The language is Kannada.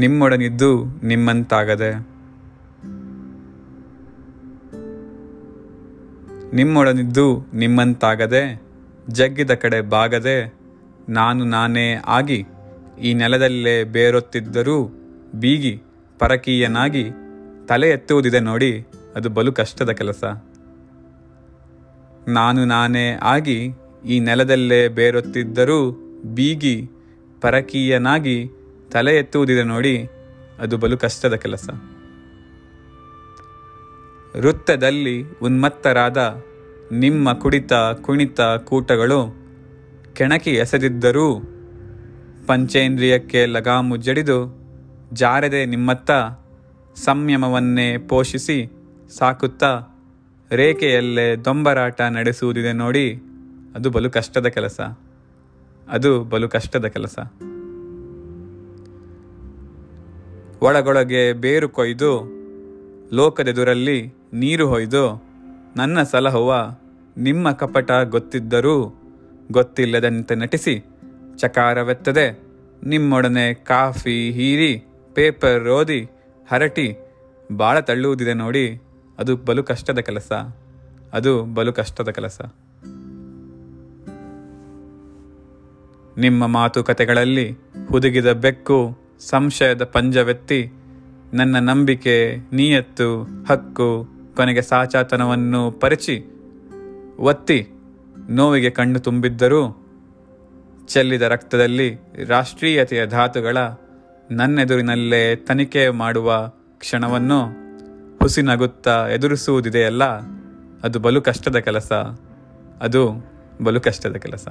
ನಿಮ್ಮೊಡನಿದ್ದು ನಿಮ್ಮಂತಾಗದೆ. ನಿಮ್ಮೊಡನಿದ್ದು ನಿಮ್ಮಂತಾಗದೆ, ಜಗ್ಗಿದ ಕಡೆ ಬಾಗದೆ, ನಾನು ನಾನೇ ಆಗಿ, ಈ ನೆಲದಲ್ಲೇ ಬೇರೊತ್ತಿದ್ದರೂ ಬೀಗಿ, ಪರಕೀಯನಾಗಿ, ತಲೆ ಎತ್ತುವುದಿದೆ ನೋಡಿ, ಅದು ಬಲು ಕಷ್ಟದ ಕೆಲಸ. ನಾನು ನಾನೇ ಆಗಿ, ಈ ನೆಲದಲ್ಲೇ ಬೇರೊತ್ತಿದ್ದರೂ ಬೀಗಿ, ಪರಕೀಯನಾಗಿ ತಲೆ ಎತ್ತುವುದಿದೆ ನೋಡಿ, ಅದು ಬಲು ಕಷ್ಟದ ಕೆಲಸ. ವೃತ್ತದಲ್ಲಿ ಉನ್ಮತ್ತರಾದ ನಿಮ್ಮ ಕುಡಿತ, ಕುಣಿತ ಕೂಟಗಳು ಕೆಣಕಿ ಎಸೆದಿದ್ದರೂ ಪಂಚೇಂದ್ರಿಯಕ್ಕೆ ಲಗಾಮು ಜಡಿದು ಜಾರದೆ ನಿಮ್ಮತ್ತ ಸಂಯಮವನ್ನೇ ಪೋಷಿಸಿ ಸಾಕುತ್ತಾ ರೇಖೆಯಲ್ಲೇ ದೊಂಬರಾಟ ನಡೆಸುವುದಿದೆ ನೋಡಿ, ಅದು ಬಲು ಕಷ್ಟದ ಕೆಲಸ. ಅದು ಬಲು ಕಷ್ಟದ ಕೆಲಸ. ಒಳಗೊಳಗೆ ಬೇರು ಕೊಯ್ದು ಲೋಕದೆದುರಲ್ಲಿ ನೀರು ಹೊಯ್ದು, ನನ್ನ ಸಲಹುವ ನಿಮ್ಮ ಕಪಟ ಗೊತ್ತಿದ್ದರೂ ಗೊತ್ತಿಲ್ಲದಂತೆ ನಟಿಸಿ, ಚಕಾರವೆತ್ತದೆ. ನಿಮ್ಮೊಡನೆ ಕಾಫಿ ಹೀರಿ, ಪೇಪರ್ ಓದಿ, ಹರಟಿ, ಬಾಳ ತಳ್ಳುವುದಿದೆ ನೋಡಿ, ಅದು ಬಲು ಕಷ್ಟದ ಕೆಲಸ. ಅದು ಬಲು ಕಷ್ಟದ ಕೆಲಸ. ನಿಮ್ಮ ಮಾತುಕತೆಗಳಲ್ಲಿ ಹುದುಗಿದ ಬೆಕ್ಕು ಸಂಶಯದ ಪಂಜವೆತ್ತಿ ನನ್ನ ನಂಬಿಕೆ, ನೀಯತ್ತು, ಹಕ್ಕು, ಕೊನೆಗೆ ಸಾಚಾತನವನ್ನು ಪರಿಚಿ. ಒತ್ತಿ ನೋವಿಗೆ ಕಣ್ಣು ತುಂಬಿದ್ದರೂ ಚೆಲ್ಲಿದ ರಕ್ತದಲ್ಲಿ ರಾಷ್ಟ್ರೀಯತೆಯ ಧಾತುಗಳ ನನ್ನೆದುರಿನಲ್ಲೇ ತನಿಖೆ ಮಾಡುವ ಕ್ಷಣವನ್ನು ಹುಸಿನಗುತ್ತಾ ಎದುರಿಸುವುದಿದೆಯಲ್ಲ, ಅದು ಬಲು ಕಷ್ಟದ ಕೆಲಸ, ಅದು ಬಲು ಕಷ್ಟದ ಕೆಲಸ.